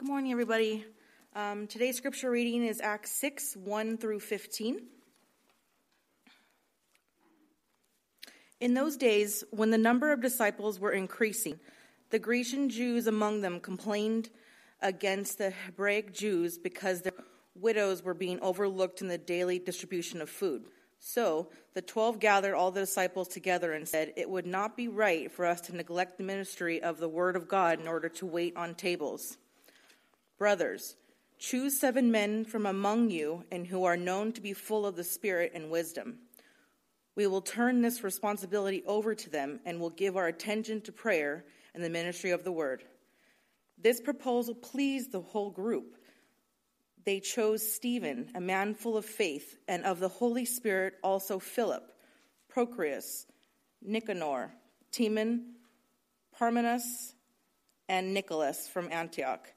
Good morning, everybody. Um, today's scripture reading is Acts 6 1 through 15. In those days, when the number of disciples were increasing, the Grecian Jews among them complained against the Hebraic Jews because their widows were being overlooked in the daily distribution of food. So the twelve gathered all the disciples together and said, It would not be right for us to neglect the ministry of the word of God in order to wait on tables. Brothers, choose seven men from among you and who are known to be full of the Spirit and wisdom we will turn this responsibility over to them and will give our attention to prayer and the ministry of the word. This proposal pleased the whole group. They chose Stephen, a man full of faith, and of the Holy Spirit also Philip, Prochorus, Nicanor, Timon, Parmenas, and Nicholas from Antioch,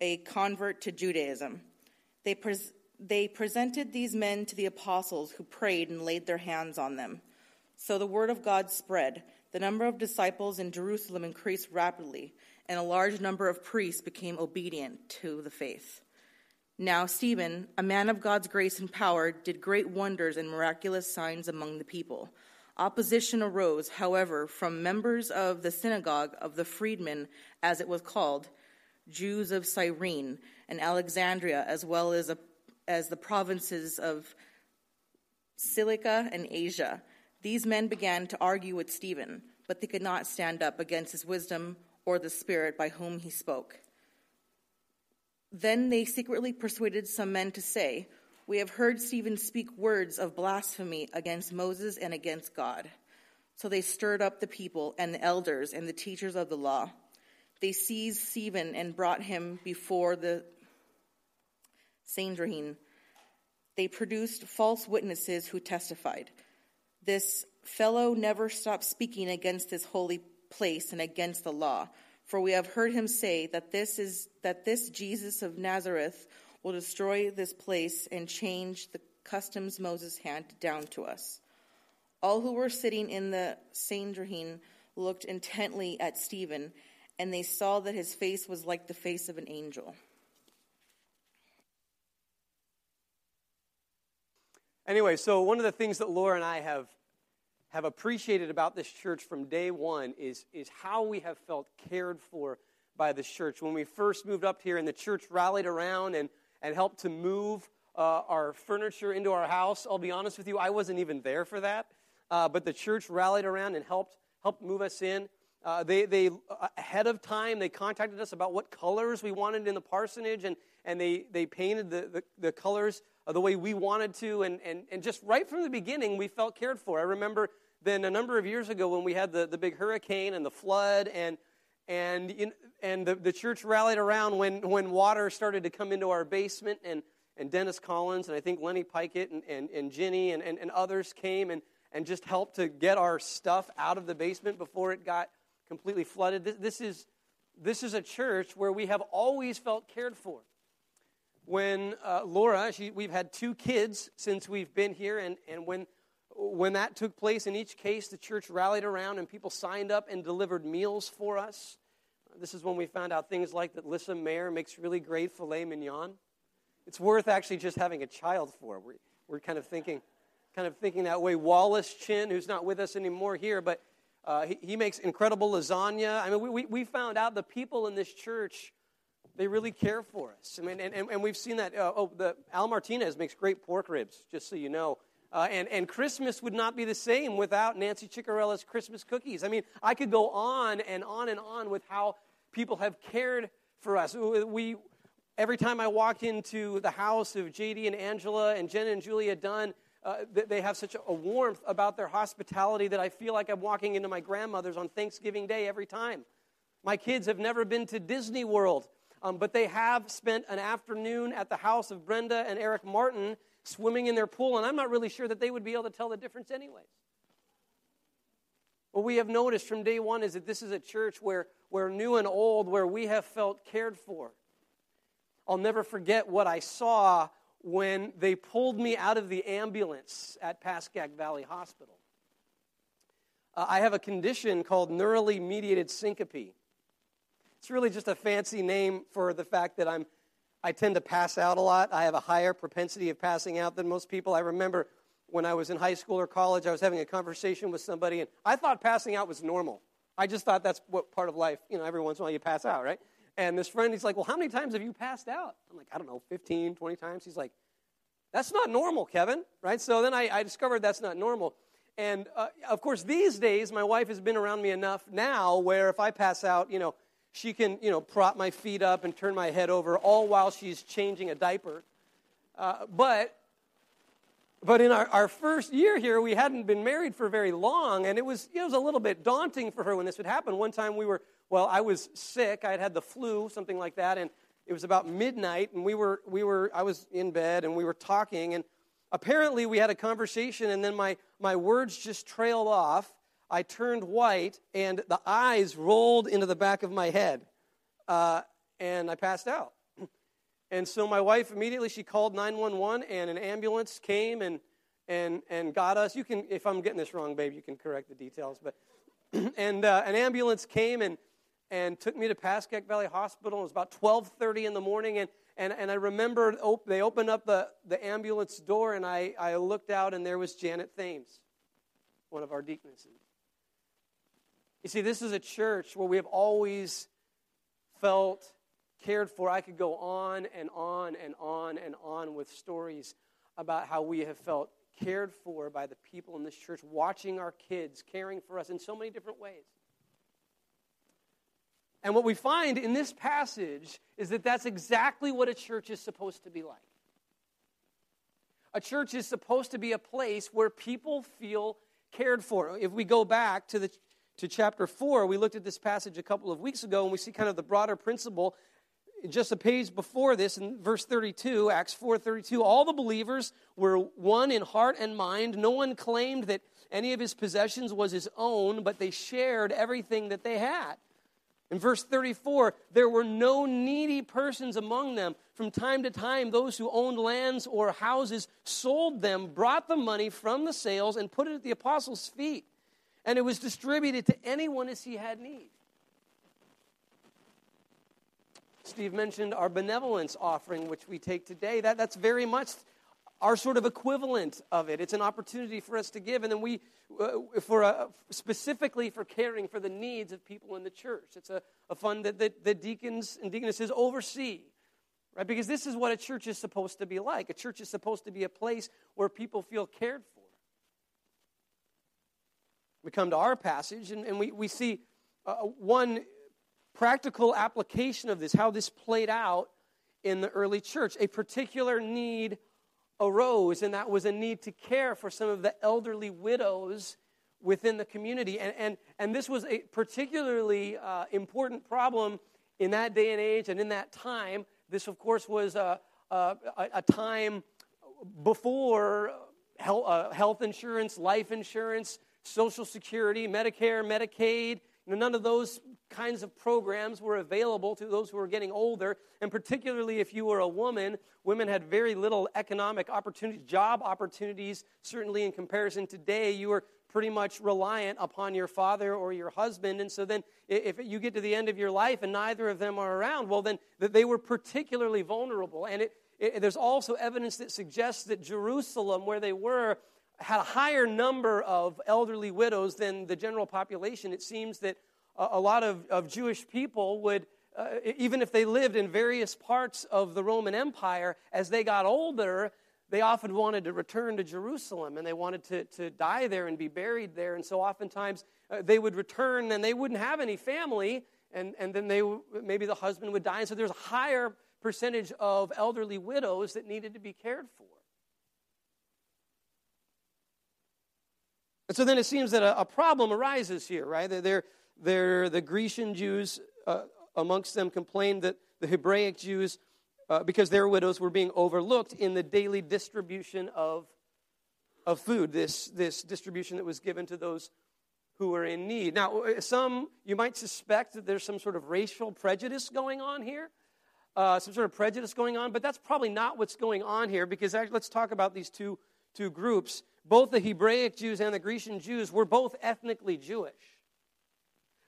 a convert to Judaism. They they presented these men to the apostles who prayed and laid their hands on them. So the word of God spread. The number of disciples in Jerusalem increased rapidly, and a large number of priests became obedient to the faith. Now, Stephen, a man of God's grace and power, did great wonders and miraculous signs among the people. Opposition arose, however, from members of the synagogue of the freedmen, as it was called, Jews of Cyrene and Alexandria, as well as a as the provinces of Cilicia and Asia. These men began to argue with Stephen, but they could not stand up against his wisdom or the Spirit by whom he spoke. Then they secretly persuaded some men to say, We have heard Stephen speak words of blasphemy against Moses and against God. So they stirred up the people and the elders and the teachers of the law. They seized Stephen and brought him before the Sanhedrin. They produced false witnesses who testified. This fellow never stopped speaking against this holy place and against the law. For we have heard him say that this is that this Jesus of Nazareth will destroy this place and change the customs Moses handed down to us. All who were sitting in the Sanhedrin looked intently at Stephen, and they saw that his face was like the face of an angel. Anyway, so one of the things that Laura and I have, have appreciated about this church from day one is, is how we have felt cared for by this church. When we first moved up here and the church rallied around and, and helped to move uh, our furniture into our house, I'll be honest with you, I wasn't even there for that. Uh, but the church rallied around and helped, helped move us in. Uh, they, they uh, ahead of time, they contacted us about what colors we wanted in the parsonage, and, and they, they painted the, the, the colors the way we wanted to. And, and, and just right from the beginning, we felt cared for. I remember then a number of years ago when we had the, the big hurricane and the flood, and, and, in, and the, the church rallied around when, when water started to come into our basement. And, and Dennis Collins and I think Lenny Pikett and, and, and Ginny and, and, and others came and, and just helped to get our stuff out of the basement before it got completely flooded. This, this, is, this is a church where we have always felt cared for when uh, Laura, she, we've had two kids since we've been here, and, and when, when that took place, in each case, the church rallied around and people signed up and delivered meals for us. This is when we found out things like that Lissa Mayer makes really great filet mignon. It's worth actually just having a child for. We're, we're kind of thinking, kind of thinking that way. Wallace Chin, who's not with us anymore here, but uh, he, he, makes incredible lasagna. I mean, we, we found out the people in this church they really care for us. I mean, and, and, and we've seen that. Uh, oh, the Al Martinez makes great pork ribs, just so you know. Uh, and, and Christmas would not be the same without Nancy Ciccarella's Christmas cookies. I mean, I could go on and on and on with how people have cared for us. We, every time I walk into the house of JD and Angela and Jen and Julia Dunn, uh, they have such a warmth about their hospitality that I feel like I'm walking into my grandmother's on Thanksgiving Day every time. My kids have never been to Disney World, um, but they have spent an afternoon at the house of Brenda and Eric Martin swimming in their pool, and I'm not really sure that they would be able to tell the difference, anyways. What we have noticed from day one is that this is a church where, where new and old, where we have felt cared for. I'll never forget what I saw when they pulled me out of the ambulance at Pascack Valley Hospital. Uh, I have a condition called neurally mediated syncope. It's really just a fancy name for the fact that I'm, I tend to pass out a lot. I have a higher propensity of passing out than most people. I remember when I was in high school or college, I was having a conversation with somebody, and I thought passing out was normal. I just thought that's what part of life, you know, every once in a while you pass out, right? And this friend, he's like, Well, how many times have you passed out? I'm like, I don't know, 15, 20 times. He's like, That's not normal, Kevin, right? So then I, I discovered that's not normal. And uh, of course, these days, my wife has been around me enough now where if I pass out, you know, she can, you know, prop my feet up and turn my head over, all while she's changing a diaper. Uh, but but in our, our first year here, we hadn't been married for very long, and it was, it was a little bit daunting for her when this would happen. One time we were, well, I was sick. I had had the flu, something like that, and it was about midnight, and we were, we were, I was in bed, and we were talking, and apparently we had a conversation, and then my, my words just trailed off. I turned white, and the eyes rolled into the back of my head, uh, and I passed out. And so my wife immediately she called 911 and an ambulance came and and and got us. You can if I'm getting this wrong, babe, you can correct the details. But and uh, an ambulance came and and took me to Pascack Valley Hospital. It was about 12:30 in the morning and and, and I remember op- they opened up the, the ambulance door, and I, I looked out, and there was Janet Thames, one of our deaconesses. You see, this is a church where we have always felt cared for. I could go on and on and on and on with stories about how we have felt cared for by the people in this church, watching our kids, caring for us in so many different ways. And what we find in this passage is that that's exactly what a church is supposed to be like. A church is supposed to be a place where people feel cared for. If we go back to the to chapter 4, we looked at this passage a couple of weeks ago and we see kind of the broader principle just a page before this in verse 32 acts 4.32 all the believers were one in heart and mind no one claimed that any of his possessions was his own but they shared everything that they had in verse 34 there were no needy persons among them. From time to time those who owned lands or houses sold them brought the money from the sales and put it at the apostles feet. And it was distributed to anyone as he had need. Steve mentioned our benevolence offering, which we take today. That, that's very much our sort of equivalent of it. It's an opportunity for us to give, and then we, uh, for a, specifically for caring for the needs of people in the church. It's a, a fund that, that deacons and deaconesses oversee, right? Because this is what a church is supposed to be like. A church is supposed to be a place where people feel cared for. We come to our passage, and, and we, we see uh, one practical application of this, how this played out in the early church. A particular need arose, and that was a need to care for some of the elderly widows within the community. And, and, and this was a particularly uh, important problem in that day and age and in that time. This, of course, was a, a, a time before health, uh, health insurance, life insurance, Social Security, Medicare, Medicaid. None of those kinds of programs were available to those who were getting older. And particularly if you were a woman, women had very little economic opportunities, job opportunities. Certainly in comparison today, you were pretty much reliant upon your father or your husband. And so then if you get to the end of your life and neither of them are around, well, then they were particularly vulnerable. And it, it, there's also evidence that suggests that Jerusalem, where they were, had a higher number of elderly widows than the general population. It seems that a lot of, of Jewish people would, uh, even if they lived in various parts of the Roman Empire, as they got older, they often wanted to return to Jerusalem and they wanted to, to die there and be buried there. And so oftentimes uh, they would return and they wouldn't have any family, and, and then they, maybe the husband would die. And so there's a higher percentage of elderly widows that needed to be cared for. And so then it seems that a, a problem arises here, right? They're, they're, the Grecian Jews uh, amongst them complained that the Hebraic Jews, uh, because their widows were being overlooked in the daily distribution of, of food, this, this distribution that was given to those who were in need. Now, some, you might suspect that there's some sort of racial prejudice going on here. Uh, some sort of prejudice going on, but that's probably not what's going on here because let's talk about these two, two groups both the Hebraic Jews and the Grecian Jews were both ethnically Jewish.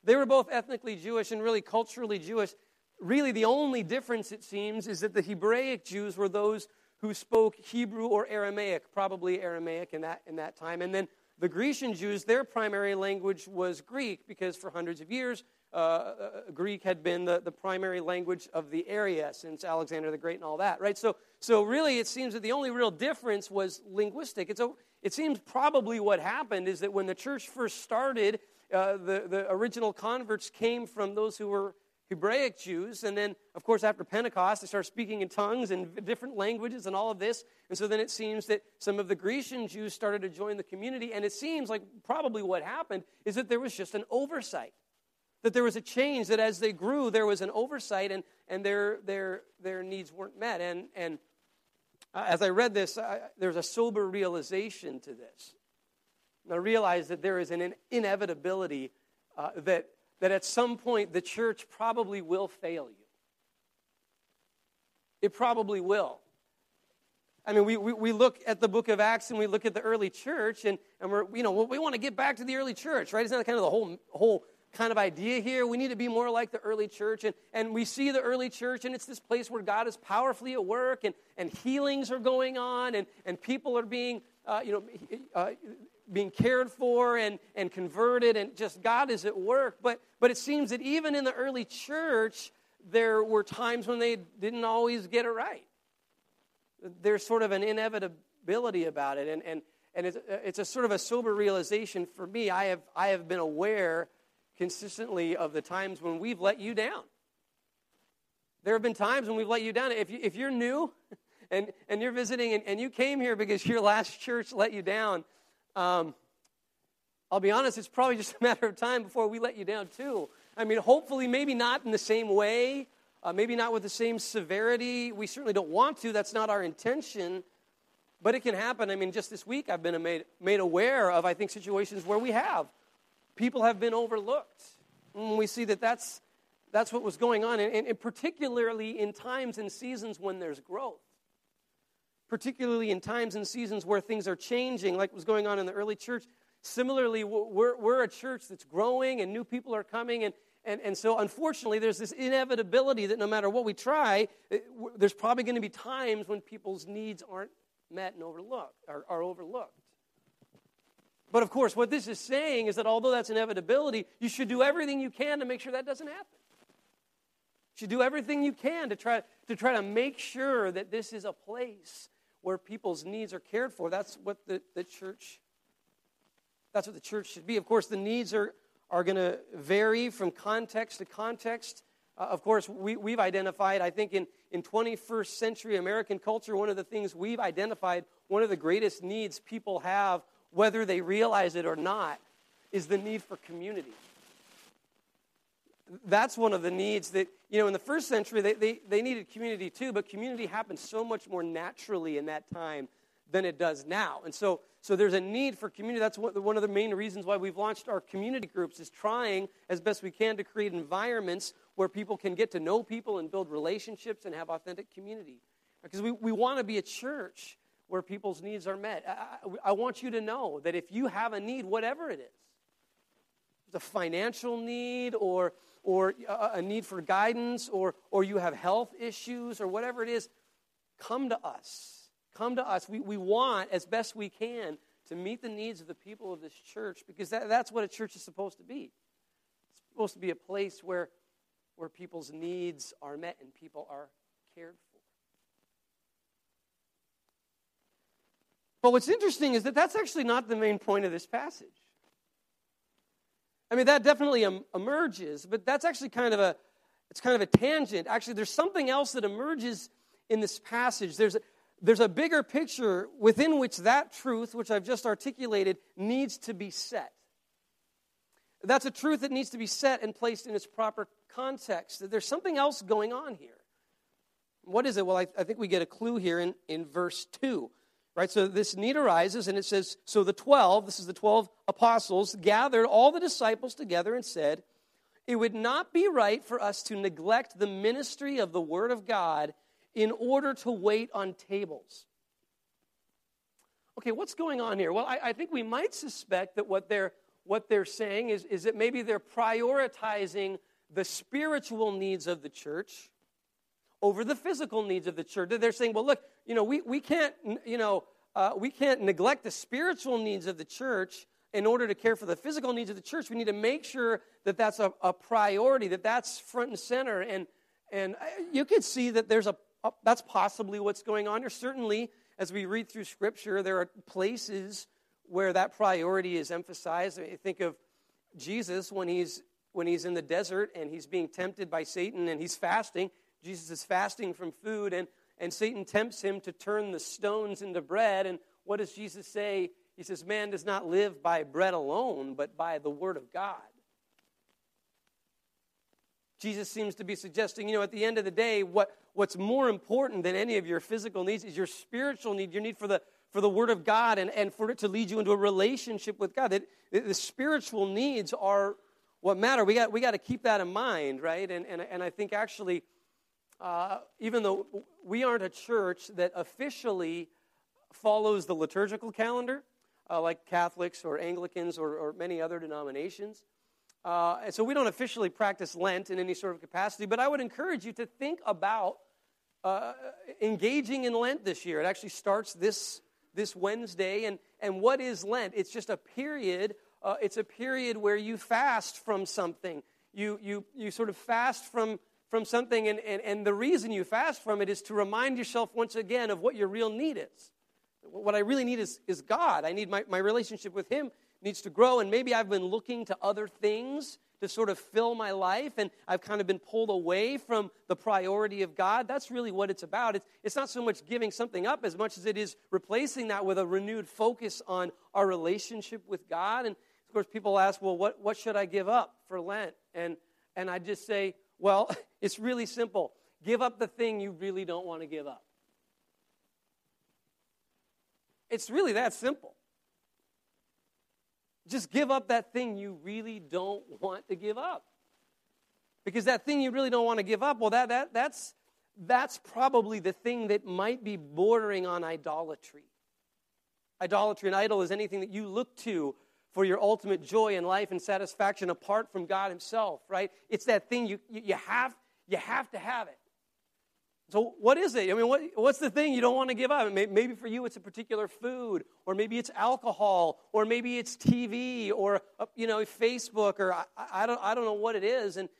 They were both ethnically Jewish and really culturally Jewish. Really, the only difference, it seems, is that the Hebraic Jews were those who spoke Hebrew or Aramaic, probably Aramaic in that, in that time. And then the Grecian Jews, their primary language was Greek because for hundreds of years, uh, uh, Greek had been the, the primary language of the area since Alexander the Great and all that, right? So, so really, it seems that the only real difference was linguistic. It's a, it seems probably what happened is that when the church first started, uh, the, the original converts came from those who were Hebraic Jews. And then, of course, after Pentecost, they started speaking in tongues and different languages and all of this. And so then it seems that some of the Grecian Jews started to join the community. And it seems like probably what happened is that there was just an oversight. That there was a change, that as they grew, there was an oversight and, and their, their, their needs weren't met. And, and uh, as I read this, I, there's a sober realization to this. And I realized that there is an inevitability uh, that that at some point the church probably will fail you. It probably will. I mean, we, we, we, look at the book of Acts and we look at the early church, and, and we're, you know, we want to get back to the early church, right? Isn't that kind of the whole, whole kind of idea here? We need to be more like the early church. And, and we see the early church, and it's this place where God is powerfully at work, and, and healings are going on, and, and people are being, uh, you know, uh, being cared for and, and converted, and just God is at work. But, but it seems that even in the early church, there were times when they didn't always get it right. There's sort of an inevitability about it, and, and, and it's, it's a sort of a sober realization for me. I have, I have been aware consistently of the times when we've let you down. There have been times when we've let you down. If, you, if you're new and, and you're visiting and, and you came here because your last church let you down, um, I'll be honest, it's probably just a matter of time before we let you down, too. I mean, hopefully, maybe not in the same way, uh, maybe not with the same severity. We certainly don't want to, that's not our intention. But it can happen. I mean, just this week, I've been made, made aware of, I think, situations where we have. People have been overlooked. And we see that that's, that's what was going on, and, and particularly in times and seasons when there's growth particularly in times and seasons where things are changing, like was going on in the early church. Similarly, we're, we're a church that's growing and new people are coming. And, and, and so, unfortunately, there's this inevitability that no matter what we try, eh, it, there's probably going to be times when people's needs aren't met and overlooked, are, are overlooked. But of course, what this is saying is that although that's inevitability, you should do everything you can to make sure that doesn't happen. You should do everything you can to try, to try to make sure that this is a place where people's needs are cared for. That's what the, the church that's what the church should be. Of course, the needs are, are going to vary from context to context. Uh, of course, we, we've identified, I think, in, in 21st century American culture, one of the things we've identified, one of the greatest needs people have, whether they realize it or not, is the need for community that's one of the needs that, you know, in the first century, they, they, they needed community too, but community happened so much more naturally in that time than it does now. And so, so there's a need for community. That's one of the main reasons why we've launched our community groups is trying as best we can to create environments where people can get to know people and build relationships and have authentic community. Because we, we want to be a church where people's needs are met. I, I want you to know that if you have a need, whatever it is, it's a financial need or or uh, a need for guidance or, or you have health issues or whatever it is, come to us. Come to us. We, we want, as best we can, to meet the needs of the people of this church because that, that's what a church is supposed to be. It's supposed to be a place where, where people's needs are met and people are cared for. But what's interesting is that that's actually not the main point of this passage. I mean, that definitely emerges, but that's actually kind of a it's kind of a tangent. Actually, there's something else that emerges in this passage. There's a, there's a bigger picture within which that truth, which I've just articulated, needs to be set. That's a truth that needs to be set and placed in its proper context. That There's something else going on here. What is it? Well, I, I think we get a clue here in, in verse 2. Right? So this need arises, and it says, So the 12, this is the 12 apostles, gathered all the disciples together and said, It would not be right for us to neglect the ministry of the Word of God in order to wait on tables. Okay, what's going on here? Well, I, I think we might suspect that what they're, what they're saying is, is that maybe they're prioritizing the spiritual needs of the church over the physical needs of the church. They're saying, well, look, you know, we, we can't, you know, uh, we can't neglect the spiritual needs of the church in order to care for the physical needs of the church. We need to make sure that that's a, a priority, that that's front and center. And, and uh, you could see that there's a, a, that's possibly what's going on here. Certainly, as we read through Scripture, there are places where that priority is emphasized. I mean, think of Jesus when he's when he's in the desert and he's being tempted by Satan and he's fasting. Jesus is fasting from food, and, and Satan tempts him to turn the stones into bread. And what does Jesus say? He says, Man does not live by bread alone, but by the word of God. Jesus seems to be suggesting, you know, at the end of the day, what, what's more important than any of your physical needs is your spiritual need, your need for the, for the Word of God and, and for it to lead you into a relationship with God. That the spiritual needs are what matter. We got, we got to keep that in mind, right? And, and, and I think actually, uh, even though we aren't a church that officially follows the liturgical calendar, uh, like Catholics or Anglicans or, or many other denominations, uh, and so we don't officially practice Lent in any sort of capacity, but I would encourage you to think about uh, engaging in Lent this year. It actually starts this, this Wednesday. And, and what is Lent? It's just a period uh, it's a period where you fast from something. You, you, you sort of fast from, from something, and, and, and the reason you fast from it is to remind yourself once again of what your real need is. What I really need is, is God. I need my, my relationship with Him needs to grow, and maybe I've been looking to other things to sort of fill my life, and I've kind of been pulled away from the priority of God. That's really what it's about. It's, it's not so much giving something up as much as it is replacing that with a renewed focus on our relationship with God. And of course, people ask, well, what, what should I give up for Lent? And, and I just say, well, it's really simple. Give up the thing you really don't want to give up. It's really that simple. Just give up that thing you really don't want to give up. Because that thing you really don't want to give up, well, that, that, that's, that's probably the thing that might be bordering on idolatry. Idolatry, an idol is anything that you look to for your ultimate joy in life and satisfaction apart from God Himself, right? It's that thing you, you, have, you have to have it. So, what is it? I mean, what, what's the thing you don't want to give up? Maybe for you it's a particular food, or maybe it's alcohol, or maybe it's TV, or uh, you know, Facebook, or I, I, don't, I don't know what it is. And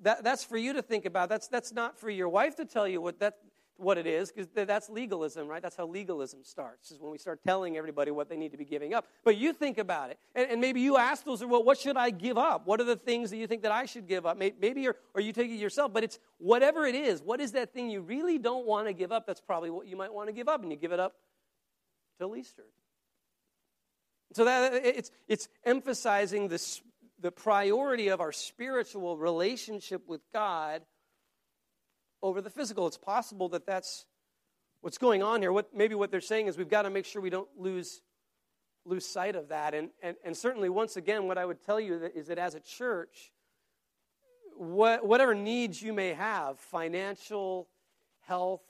that, that's for you to think about. That's, that's not for your wife to tell you what that, what it is, because that's legalism, right? That's how legalism starts, is when we start telling everybody what they need to be giving up. But you think about it, and, and maybe you ask those, well, what should I give up? What are the things that you think that I should give up? Maybe, you're, or you take it yourself, but it's whatever it is, what is that thing you really don't want to give up? That's probably what you might want to give up, and you give it up till Easter. So that uh, it's, it's emphasizing this, the priority of our spiritual relationship with God over the physical. It's possible that that's what's going on here. What, maybe what they're saying is we've got to make sure we don't lose, lose sight of that. And, and, and certainly, once again, what I would tell you is that as a church, what, whatever needs you may have financial, health,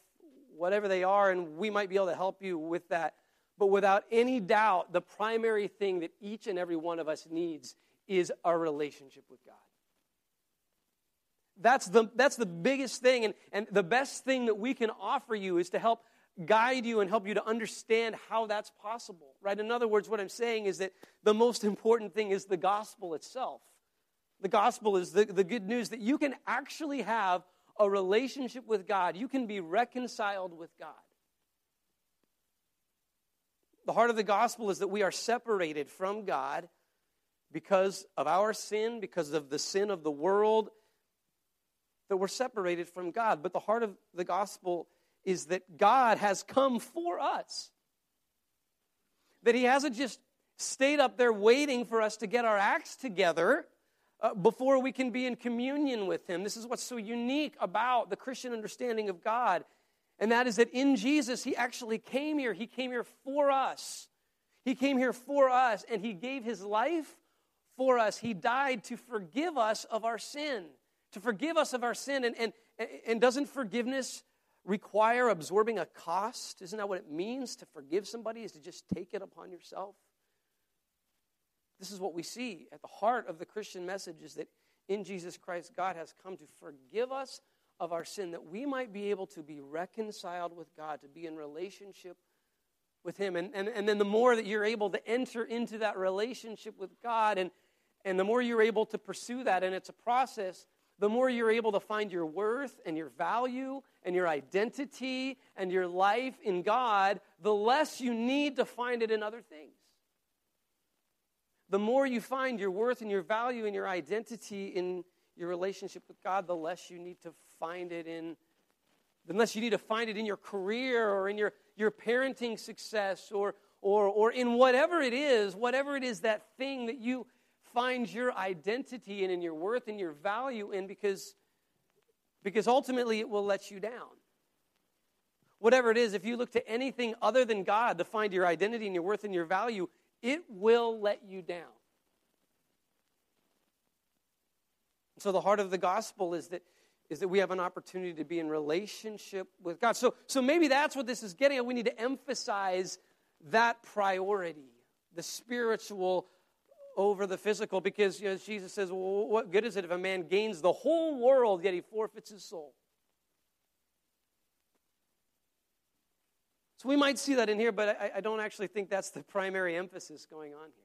whatever they are, and we might be able to help you with that. But without any doubt, the primary thing that each and every one of us needs is our relationship with God. That's the, that's the biggest thing. And, and the best thing that we can offer you is to help guide you and help you to understand how that's possible, right? In other words, what I'm saying is that the most important thing is the gospel itself. The gospel is the, the good news that you can actually have a relationship with God, you can be reconciled with God. The heart of the gospel is that we are separated from God because of our sin, because of the sin of the world, that we're separated from God. But the heart of the gospel is that God has come for us. That He hasn't just stayed up there waiting for us to get our acts together uh, before we can be in communion with Him. This is what's so unique about the Christian understanding of God. And that is that in Jesus, He actually came here. He came here for us. He came here for us, and He gave His life for us. He died to forgive us of our sin to forgive us of our sin. And, and, and doesn't forgiveness require absorbing a cost? Isn't that what it means to forgive somebody, is to just take it upon yourself? this is what we see at the heart of the Christian message is that in Jesus Christ, God has come to forgive us of our sin, that we might be able to be reconciled with God, to be in relationship with Him. And, and, and then the more that you're able to enter into that relationship with God, and, and the more you're able to pursue that, and it's a process, the more you're able to find your worth and your value and your identity and your life in God, the less you need to find it in other things. The more you find your worth and your value and your identity in your relationship with God, the less you need to find it in, unless you need to find it in your career or in your, your parenting success or, or, or in whatever it is, whatever it is that thing that you find your identity and in your worth and your value in because, because ultimately it will let you down. Whatever it is, if you look to anything other than God to find your identity and your worth and your value, it will let you down. So the heart of the gospel is that is that we have an opportunity to be in relationship with God. So, so maybe that's what this is getting at. We need to emphasize that priority, the spiritual over the physical, because you know, Jesus says, well, what good is it if a man gains the whole world, yet he forfeits his soul? So we might see that in here, but I, I don't actually think that's the primary emphasis going on here.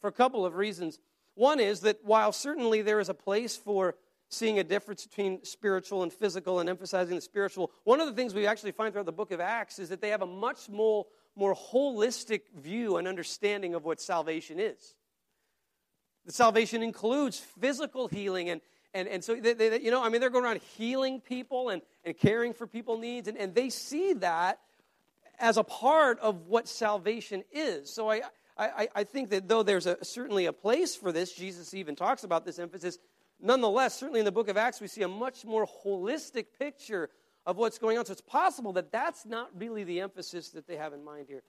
For a couple of reasons. One is that while certainly there is a place for seeing a difference between spiritual and physical and emphasizing the spiritual, one of the things we actually find throughout the book of Acts is that they have a much more, more holistic view and understanding of what salvation is. The salvation includes physical healing and, and, and so, they, they, you know, I mean, they're going around healing people and, and caring for people's needs, and, and they see that as a part of what salvation is. So I, I, I think that though there's a, certainly a place for this, Jesus even talks about this emphasis, nonetheless, certainly in the book of Acts, we see a much more holistic picture of what's going on. So it's possible that that's not really the emphasis that they have in mind here.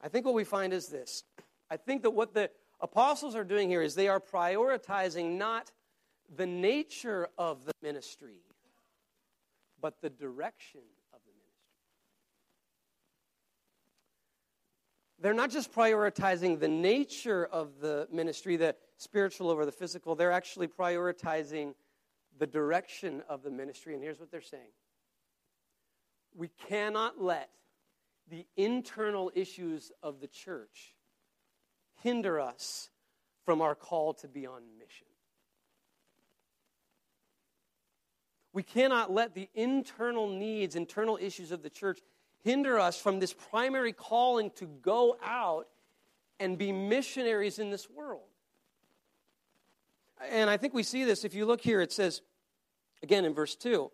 I think what we find is this I think that what the apostles are doing here is they are prioritizing not the nature of the ministry, but the direction of the ministry. They're not just prioritizing the nature of the ministry, the spiritual over the physical, they're actually prioritizing the direction of the ministry. And here's what they're saying We cannot let the internal issues of the church hinder us from our call to be on mission. We cannot let the internal needs, internal issues of the church hinder us from this primary calling to go out and be missionaries in this world. And I think we see this if you look here, it says, again in verse 2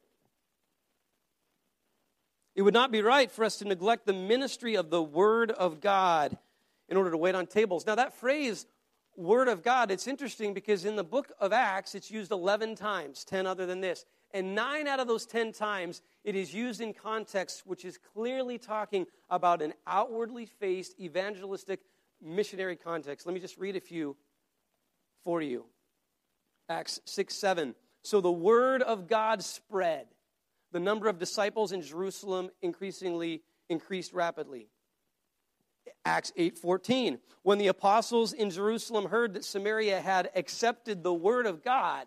it would not be right for us to neglect the ministry of the Word of God in order to wait on tables. Now, that phrase, Word of God, it's interesting because in the book of Acts, it's used 11 times, 10 other than this. And nine out of those ten times, it is used in context which is clearly talking about an outwardly faced evangelistic missionary context. Let me just read a few for you. Acts 6 7. So the word of God spread. The number of disciples in Jerusalem increasingly increased rapidly. Acts 8:14 When the apostles in Jerusalem heard that Samaria had accepted the word of God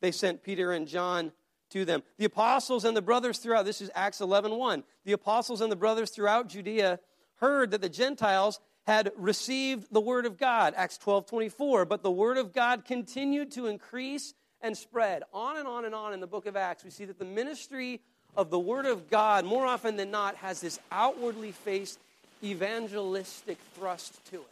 they sent Peter and John to them. The apostles and the brothers throughout, this is Acts 11 1. The apostles and the brothers throughout Judea heard that the Gentiles had received the word of God, Acts 12 24. But the word of God continued to increase and spread. On and on and on in the book of Acts, we see that the ministry of the word of God, more often than not, has this outwardly faced evangelistic thrust to it.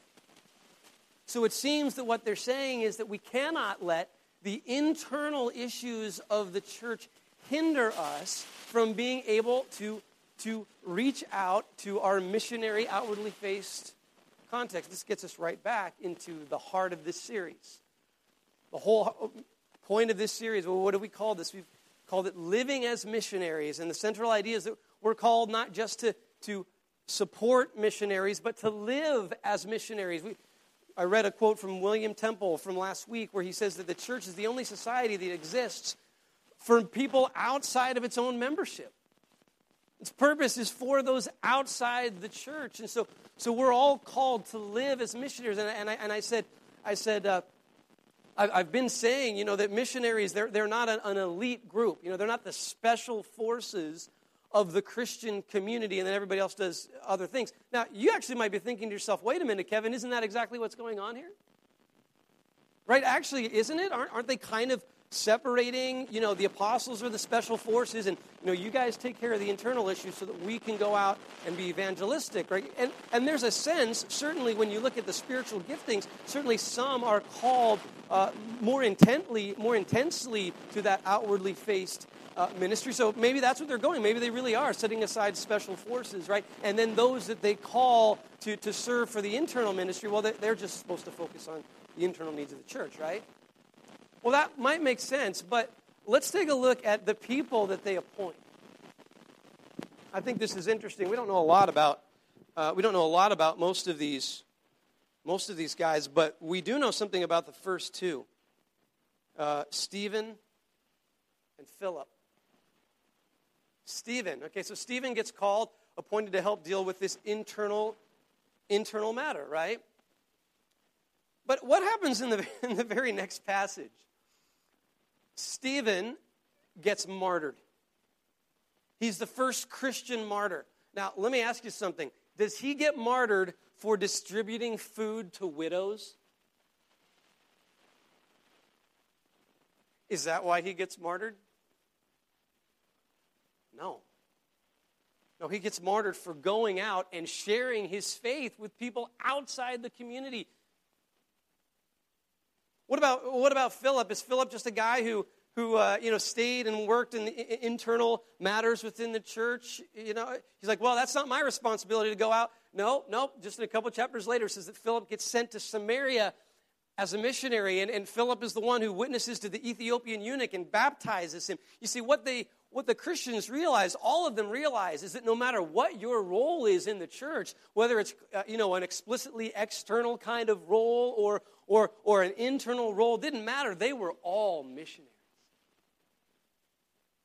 So it seems that what they're saying is that we cannot let the internal issues of the church hinder us from being able to, to reach out to our missionary, outwardly faced context. This gets us right back into the heart of this series. The whole point of this series, well, what do we call this? We've called it Living as Missionaries. And the central idea is that we're called not just to, to support missionaries, but to live as missionaries. We, I read a quote from William Temple from last week where he says that the church is the only society that exists for people outside of its own membership. Its purpose is for those outside the church. And so, so we're all called to live as missionaries. And, and, I, and I said, I said uh, I've been saying, you know, that missionaries, they're, they're not an, an elite group. You know, they're not the special forces of the Christian community, and then everybody else does other things. Now, you actually might be thinking to yourself, wait a minute, Kevin, isn't that exactly what's going on here? Right? Actually, isn't it? Aren't, aren't they kind of separating, you know, the apostles or the special forces, and, you know, you guys take care of the internal issues so that we can go out and be evangelistic, right? And, and there's a sense, certainly when you look at the spiritual giftings, certainly some are called uh, more intently, more intensely to that outwardly faced uh, ministry. So maybe that's what they're going. Maybe they really are setting aside special forces, right? And then those that they call to, to serve for the internal ministry, well, they're just supposed to focus on the internal needs of the church, right? Well, that might make sense, but let's take a look at the people that they appoint. I think this is interesting. We don't know a lot about uh, we don't know a lot about most of these most of these guys, but we do know something about the first two, uh, Stephen and Philip. Stephen. Okay, so Stephen gets called, appointed to help deal with this internal, internal matter, right? But what happens in the, in the very next passage? Stephen gets martyred. He's the first Christian martyr. Now, let me ask you something. Does he get martyred for distributing food to widows? Is that why he gets martyred? No. No, he gets martyred for going out and sharing his faith with people outside the community. What about, what about Philip? Is Philip just a guy who, who uh, you know, stayed and worked in the internal matters within the church? You know, he's like, well, that's not my responsibility to go out. No, no. Just in a couple chapters later, says that Philip gets sent to Samaria as a missionary, and, and Philip is the one who witnesses to the Ethiopian eunuch and baptizes him. You see, what they what the Christians realize, all of them realize, is that no matter what your role is in the church, whether it's uh, you know an explicitly external kind of role or or or an internal role, didn't matter. They were all missionaries.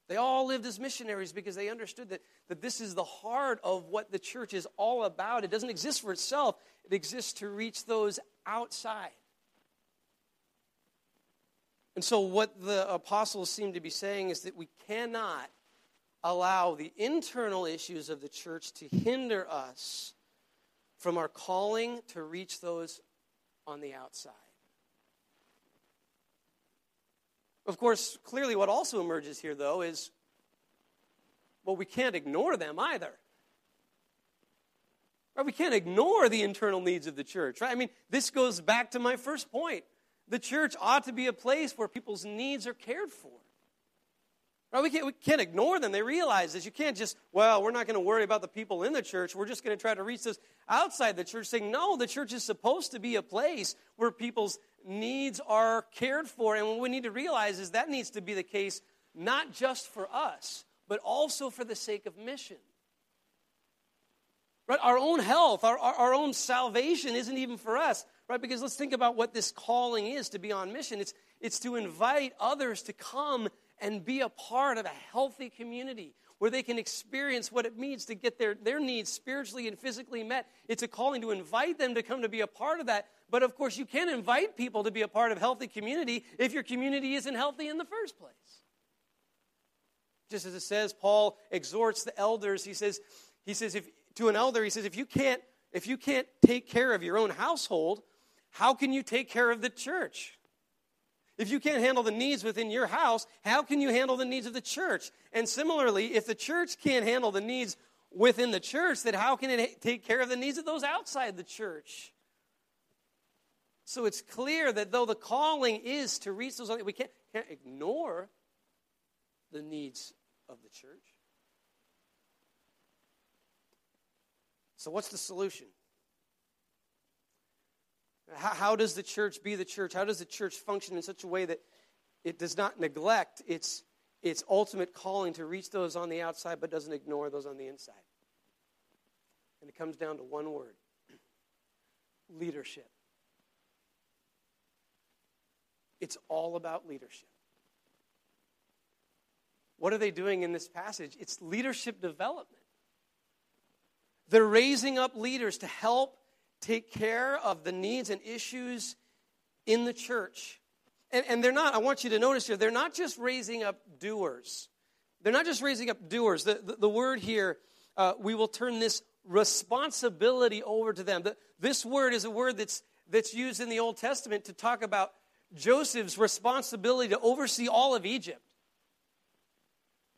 They all lived as missionaries because they understood that, that this is the heart of what the church is all about. It doesn't exist for itself, it exists to reach those outside. And so, what the apostles seem to be saying is that we cannot allow the internal issues of the church to hinder us from our calling to reach those on the outside. Of course, clearly, what also emerges here, though, is well, we can't ignore them either. Right? We can't ignore the internal needs of the church. Right? I mean, this goes back to my first point the church ought to be a place where people's needs are cared for. Right? We, can't, we can't ignore them. They realize this. You can't just, well, we're not going to worry about the people in the church. We're just going to try to reach those outside the church, saying, no, the church is supposed to be a place where people's needs are cared for. And what we need to realize is that needs to be the case not just for us, but also for the sake of mission. Right? Our own health, our, our, our own salvation isn't even for us right? Because let's think about what this calling is to be on mission. It's, it's to invite others to come and be a part of a healthy community where they can experience what it means to get their, their needs spiritually and physically met. It's a calling to invite them to come to be a part of that. But of course, you can't invite people to be a part of healthy community if your community isn't healthy in the first place. Just as it says, Paul exhorts the elders. He says, he says if, to an elder, he says, if you can't, if you can't take care of your own household, how can you take care of the church? If you can't handle the needs within your house, how can you handle the needs of the church? And similarly, if the church can't handle the needs within the church, then how can it take care of the needs of those outside the church? So it's clear that though the calling is to reach those, we can't, can't ignore the needs of the church. So, what's the solution? How, how does the church be the church? How does the church function in such a way that it does not neglect its, its ultimate calling to reach those on the outside but doesn't ignore those on the inside? And it comes down to one word leadership. It's all about leadership. what are they doing in this passage? It's leadership development. They're raising up leaders to help take care of the needs and issues in the church. And, and they're not, I want you to notice here, they're not just raising up doers. They're not just raising up doers. The, the, the word here, uh, we will turn this responsibility over to them. The, this word is a word that's, that's used in the Old Testament to talk about Joseph's responsibility to oversee all of Egypt.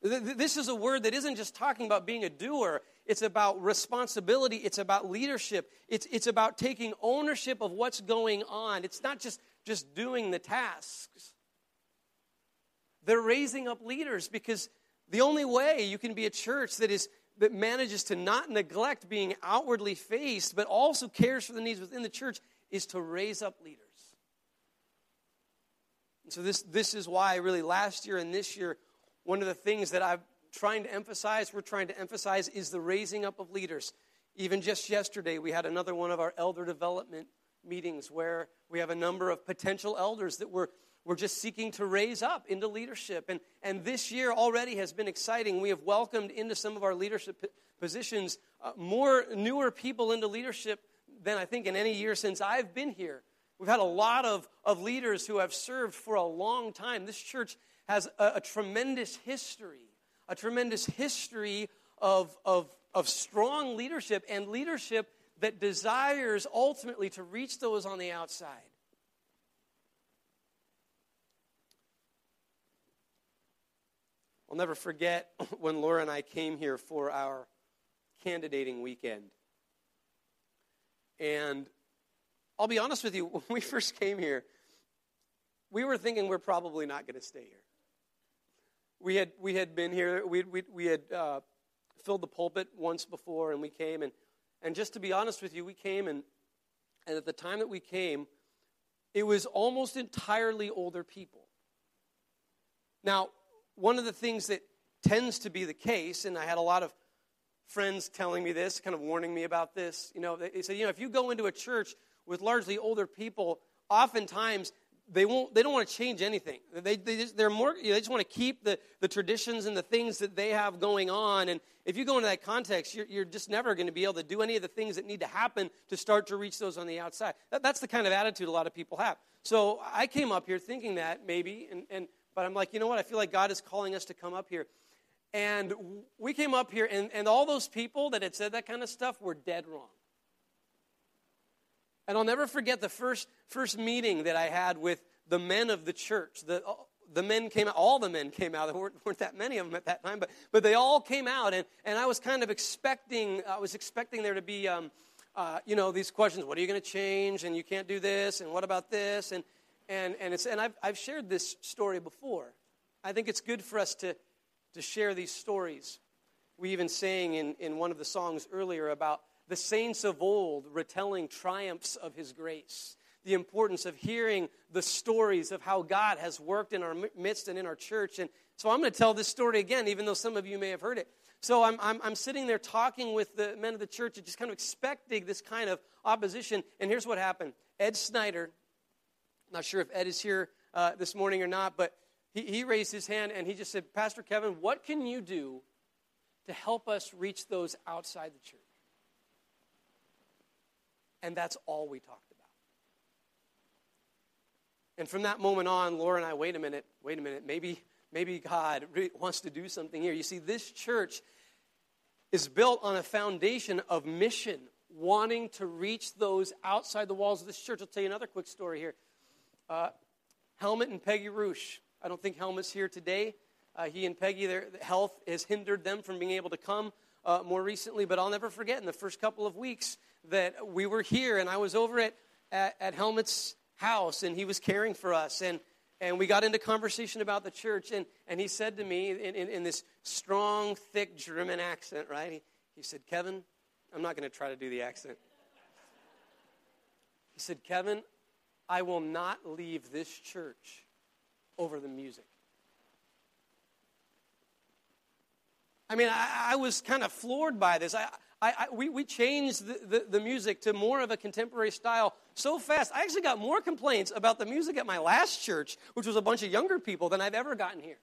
This is a word that isn't just talking about being a doer, it's about responsibility, it's about leadership, it's, it's about taking ownership of what's going on. It's not just, just doing the tasks. They're raising up leaders because the only way you can be a church that is that manages to not neglect being outwardly faced, but also cares for the needs within the church, is to raise up leaders. And so this, this is why really last year and this year one of the things that I'm trying to emphasize, we're trying to emphasize, is the raising up of leaders. Even just yesterday, we had another one of our elder development meetings where we have a number of potential elders that we're, we're just seeking to raise up into leadership. And, and this year already has been exciting. We have welcomed into some of our leadership positions uh, more newer people into leadership than I think in any year since I've been here. We've had a lot of, of leaders who have served for a long time. This church has a, a tremendous history, a tremendous history of, of, of strong leadership and leadership that desires ultimately to reach those on the outside. I'll never forget when Laura and I came here for our candidating weekend. And I'll be honest with you, when we first came here, we were thinking we're probably not going to stay here we had we had been here. We we we had uh, filled the pulpit once before, and we came and and just to be honest with you, we came and and at the time that we came, it was almost entirely older people. Now, one of the things that tends to be the case, and I had a lot of friends telling me this, kind of warning me about this. You know, they said, you know, if you go into a church with largely older people, oftentimes they won't they don't want to change anything. They, they just, they're more they just want to keep the, the traditions and the things that they have going on. And if you go into that context you're, you're just never going to be able to do any of the things that need to happen to start to reach those on the outside. That, that's the kind of attitude a lot of people have. So i came up here thinking that maybe and, and but i'm like you know what? I feel like god is calling us to come up here. And we came up here and, and all those people that had said that kind of stuff were dead wrong and I'll never forget the first, first meeting that I had with the men of the church. The, the men came out, all the men came out. There weren't, weren't, that many of them at that time, but, but they all came out. And, and I was kind of expecting, I was expecting there to be, um, uh, you know, these questions. What are you going to change? And you can't do this. And what about this? And, and, and, it's, and I've, I've shared this story before. I think it's good for us to, to share these stories. We even sang in, in one of the songs earlier about the saints of old retelling triumphs of his grace, the importance of hearing the stories of how God has worked in our midst and in our church. And so I'm going to tell this story again, even though some of you may have heard it. So I'm, I'm, I'm sitting there talking with the men of the church and just kind of expecting this kind of opposition. And here's what happened Ed Snyder, not sure if Ed is here uh, this morning or not, but he, he raised his hand and he just said, Pastor Kevin, what can you do to help us reach those outside the church? And that's all we talked about. And from that moment on, Laura and I, wait a minute, wait a minute, maybe, maybe God wants to do something here. You see, this church is built on a foundation of mission, wanting to reach those outside the walls of this church. I'll tell you another quick story here. Uh, Helmut and Peggy Roosh. I don't think Helmut's here today. Uh, he and Peggy, their health has hindered them from being able to come uh, more recently, but I'll never forget in the first couple of weeks, that we were here and I was over at, at, at Helmut's house and he was caring for us. And, and we got into conversation about the church. And, and he said to me in, in, in this strong, thick German accent, right? He, he said, Kevin, I'm not going to try to do the accent. He said, Kevin, I will not leave this church over the music. I mean, I, I was kind of floored by this. I, I, I, we, we changed the, the, the, music to more of a contemporary style so fast. I actually got more complaints about the music at my last church, which was a bunch of younger people, than I've ever gotten here.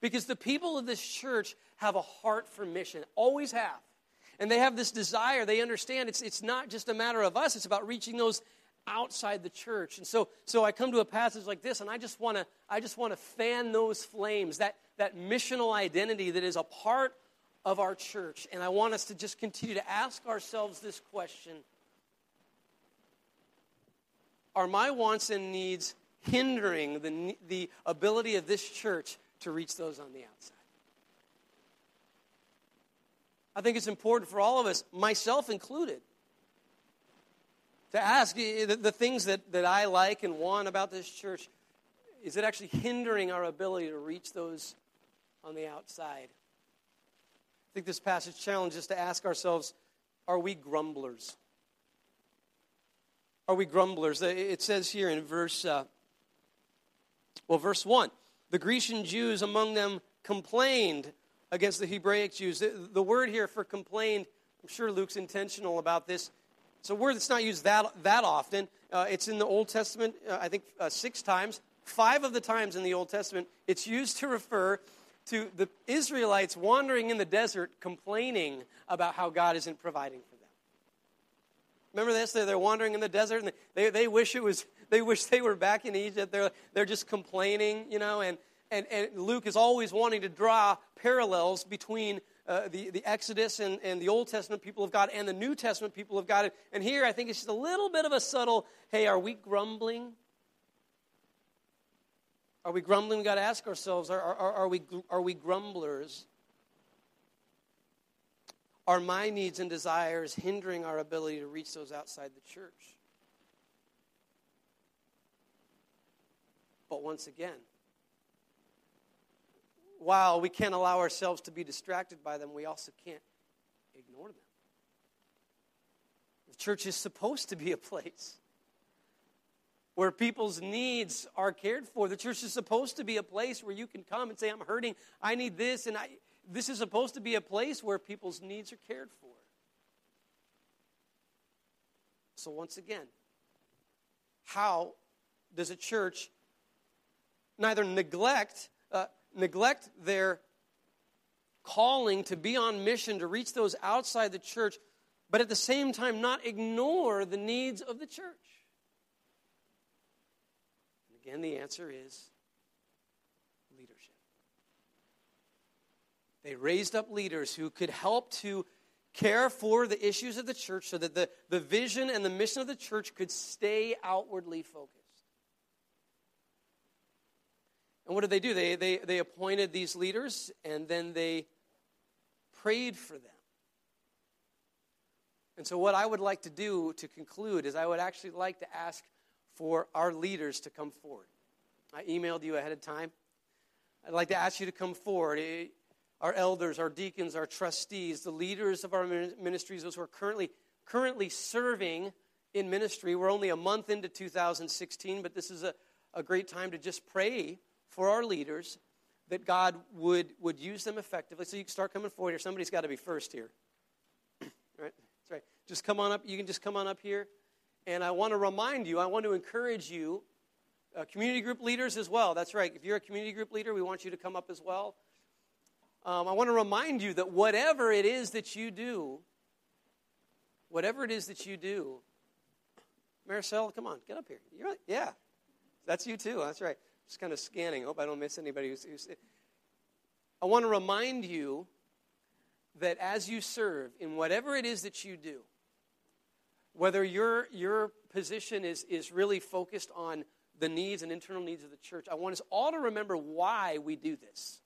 Because the people of this church have a heart for mission, always have. And they have this desire. They understand it's, it's not just a matter of us, it's about reaching those outside the church. And so, so I come to a passage like this, and I just want to I just want to fan those flames, that, that missional identity that is a part of our church. And I want us to just continue to ask ourselves this question Are my wants and needs hindering the, the ability of this church to reach those on the outside? I think it's important for all of us, myself included, to ask the, the things that, that I like and want about this church. Is it actually hindering our ability to reach those on the outside? I think this passage challenges us to ask ourselves are we grumblers? Are we grumblers? It says here in verse, uh, well, verse 1 the Grecian Jews among them complained against the Hebraic Jews. The, the word here for complained, I'm sure Luke's intentional about this. It's a word that's not used that, that often. Uh, it's in the Old Testament, uh, I think, uh, six times. Five of the times in the Old Testament, it's used to refer to the Israelites wandering in the desert complaining about how God isn't providing for them. Remember this? They're, they're wandering in the desert and they, they wish it was, they wish they were back in Egypt. They're, they're just complaining, you know, and, and, and Luke is always wanting to draw parallels between uh, the, the Exodus and, and the Old Testament people of God and the New Testament people of God. And here I think it's just a little bit of a subtle hey, are we grumbling? Are we grumbling? We've got to ask ourselves are, are, are, we, are we grumblers? Are my needs and desires hindering our ability to reach those outside the church? But once again, while we can't allow ourselves to be distracted by them, we also can't ignore them. The church is supposed to be a place where people's needs are cared for. The church is supposed to be a place where you can come and say, I'm hurting, I need this, and I, this is supposed to be a place where people's needs are cared for. So, once again, how does a church neither neglect, uh, neglect their calling to be on mission to reach those outside the church, but at the same time not ignore the needs of the church? And again, the answer is leadership. They raised up leaders who could help to care for the issues of the church so that the, the vision and the mission of the church could stay outwardly focused. And what did they do? They, they, they appointed these leaders and then they prayed for them. And so, what I would like to do to conclude is I would actually like to ask for our leaders to come forward. I emailed you ahead of time. I'd like to ask you to come forward. Our elders, our deacons, our trustees, the leaders of our ministries, those who are currently, currently serving in ministry. We're only a month into 2016, but this is a, a great time to just pray for our leaders that God would, would use them effectively. So you can start coming forward here. Somebody's got to be first here. right? That's right. Just come on up. You can just come on up here. And I want to remind you, I want to encourage you, uh, community group leaders as well. That's right. If you're a community group leader, we want you to come up as well. Um, I want to remind you that whatever it is that you do, whatever it is that you do, Maricel, come on, get up here. You're, yeah, that's you too. That's right. Just kind of scanning. Hope I don't miss anybody who's, who's. I want to remind you that as you serve in whatever it is that you do, whether your, your position is, is really focused on the needs and internal needs of the church, I want us all to remember why we do this.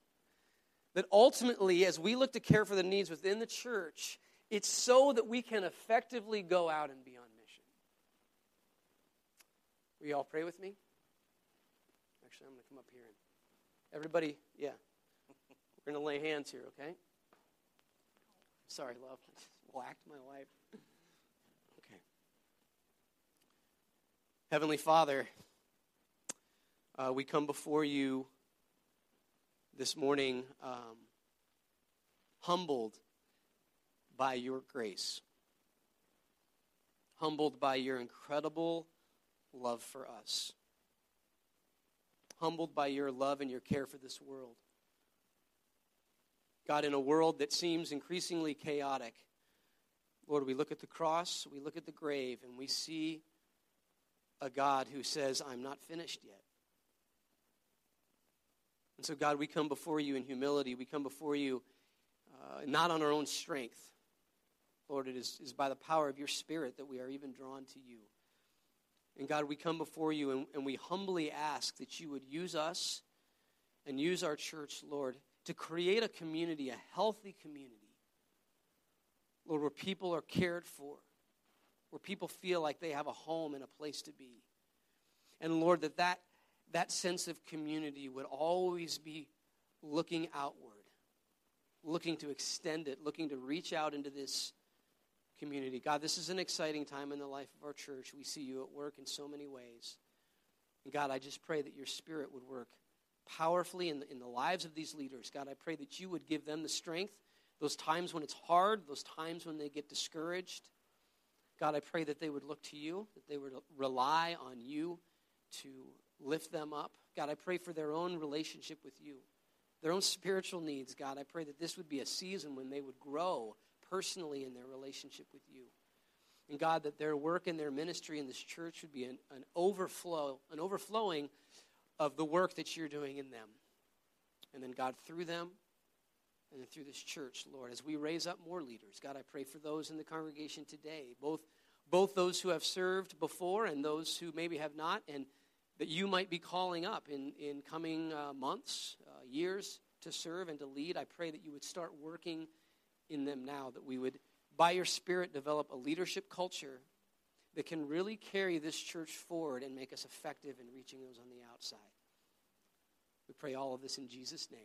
That ultimately, as we look to care for the needs within the church, it's so that we can effectively go out and be on mission. Will you all pray with me? Actually, I'm going to come up here and everybody, yeah. We're going to lay hands here, okay? Sorry, love. I just whacked my wife. Okay. Heavenly Father, uh, we come before you this morning um, humbled by your grace, humbled by your incredible love for us, humbled by your love and your care for this world. God, in a world that seems increasingly chaotic, Lord, we look at the cross, we look at the grave, and we see a God who says, I'm not finished yet. And so, God, we come before you in humility. We come before you uh, not on our own strength. Lord, it is, is by the power of your Spirit that we are even drawn to you. And God, we come before you and, and we humbly ask that you would use us and use our church, Lord, to create a community, a healthy community. Lord, where people are cared for, where people feel like they have a home and a place to be. And Lord, that that, that sense of community would always be looking outward, looking to extend it, looking to reach out into this community. God, this is an exciting time in the life of our church. We see you at work in so many ways. And God, I just pray that your spirit would work powerfully in the, in the lives of these leaders. God, I pray that you would give them the strength, those times when it's hard, those times when they get discouraged. God, I pray that they would look to you, that they would rely on you to lift them up. God, I pray for their own relationship with you, their own spiritual needs. God, I pray that this would be a season when they would grow personally in their relationship with you. And God, that their work and their ministry in this church would be an, an overflow, an overflowing of the work that you're doing in them. And then, God, through them and through this church, Lord, as we raise up more leaders, God, I pray for those in the congregation today, both, both those who have served before and those who maybe have not, and that you might be calling up in, in coming uh, months, uh, years to serve and to lead. I pray that you would start working in them now, that we would, by your Spirit, develop a leadership culture that can really carry this church forward and make us effective in reaching those on the outside. We pray all of this in Jesus' name.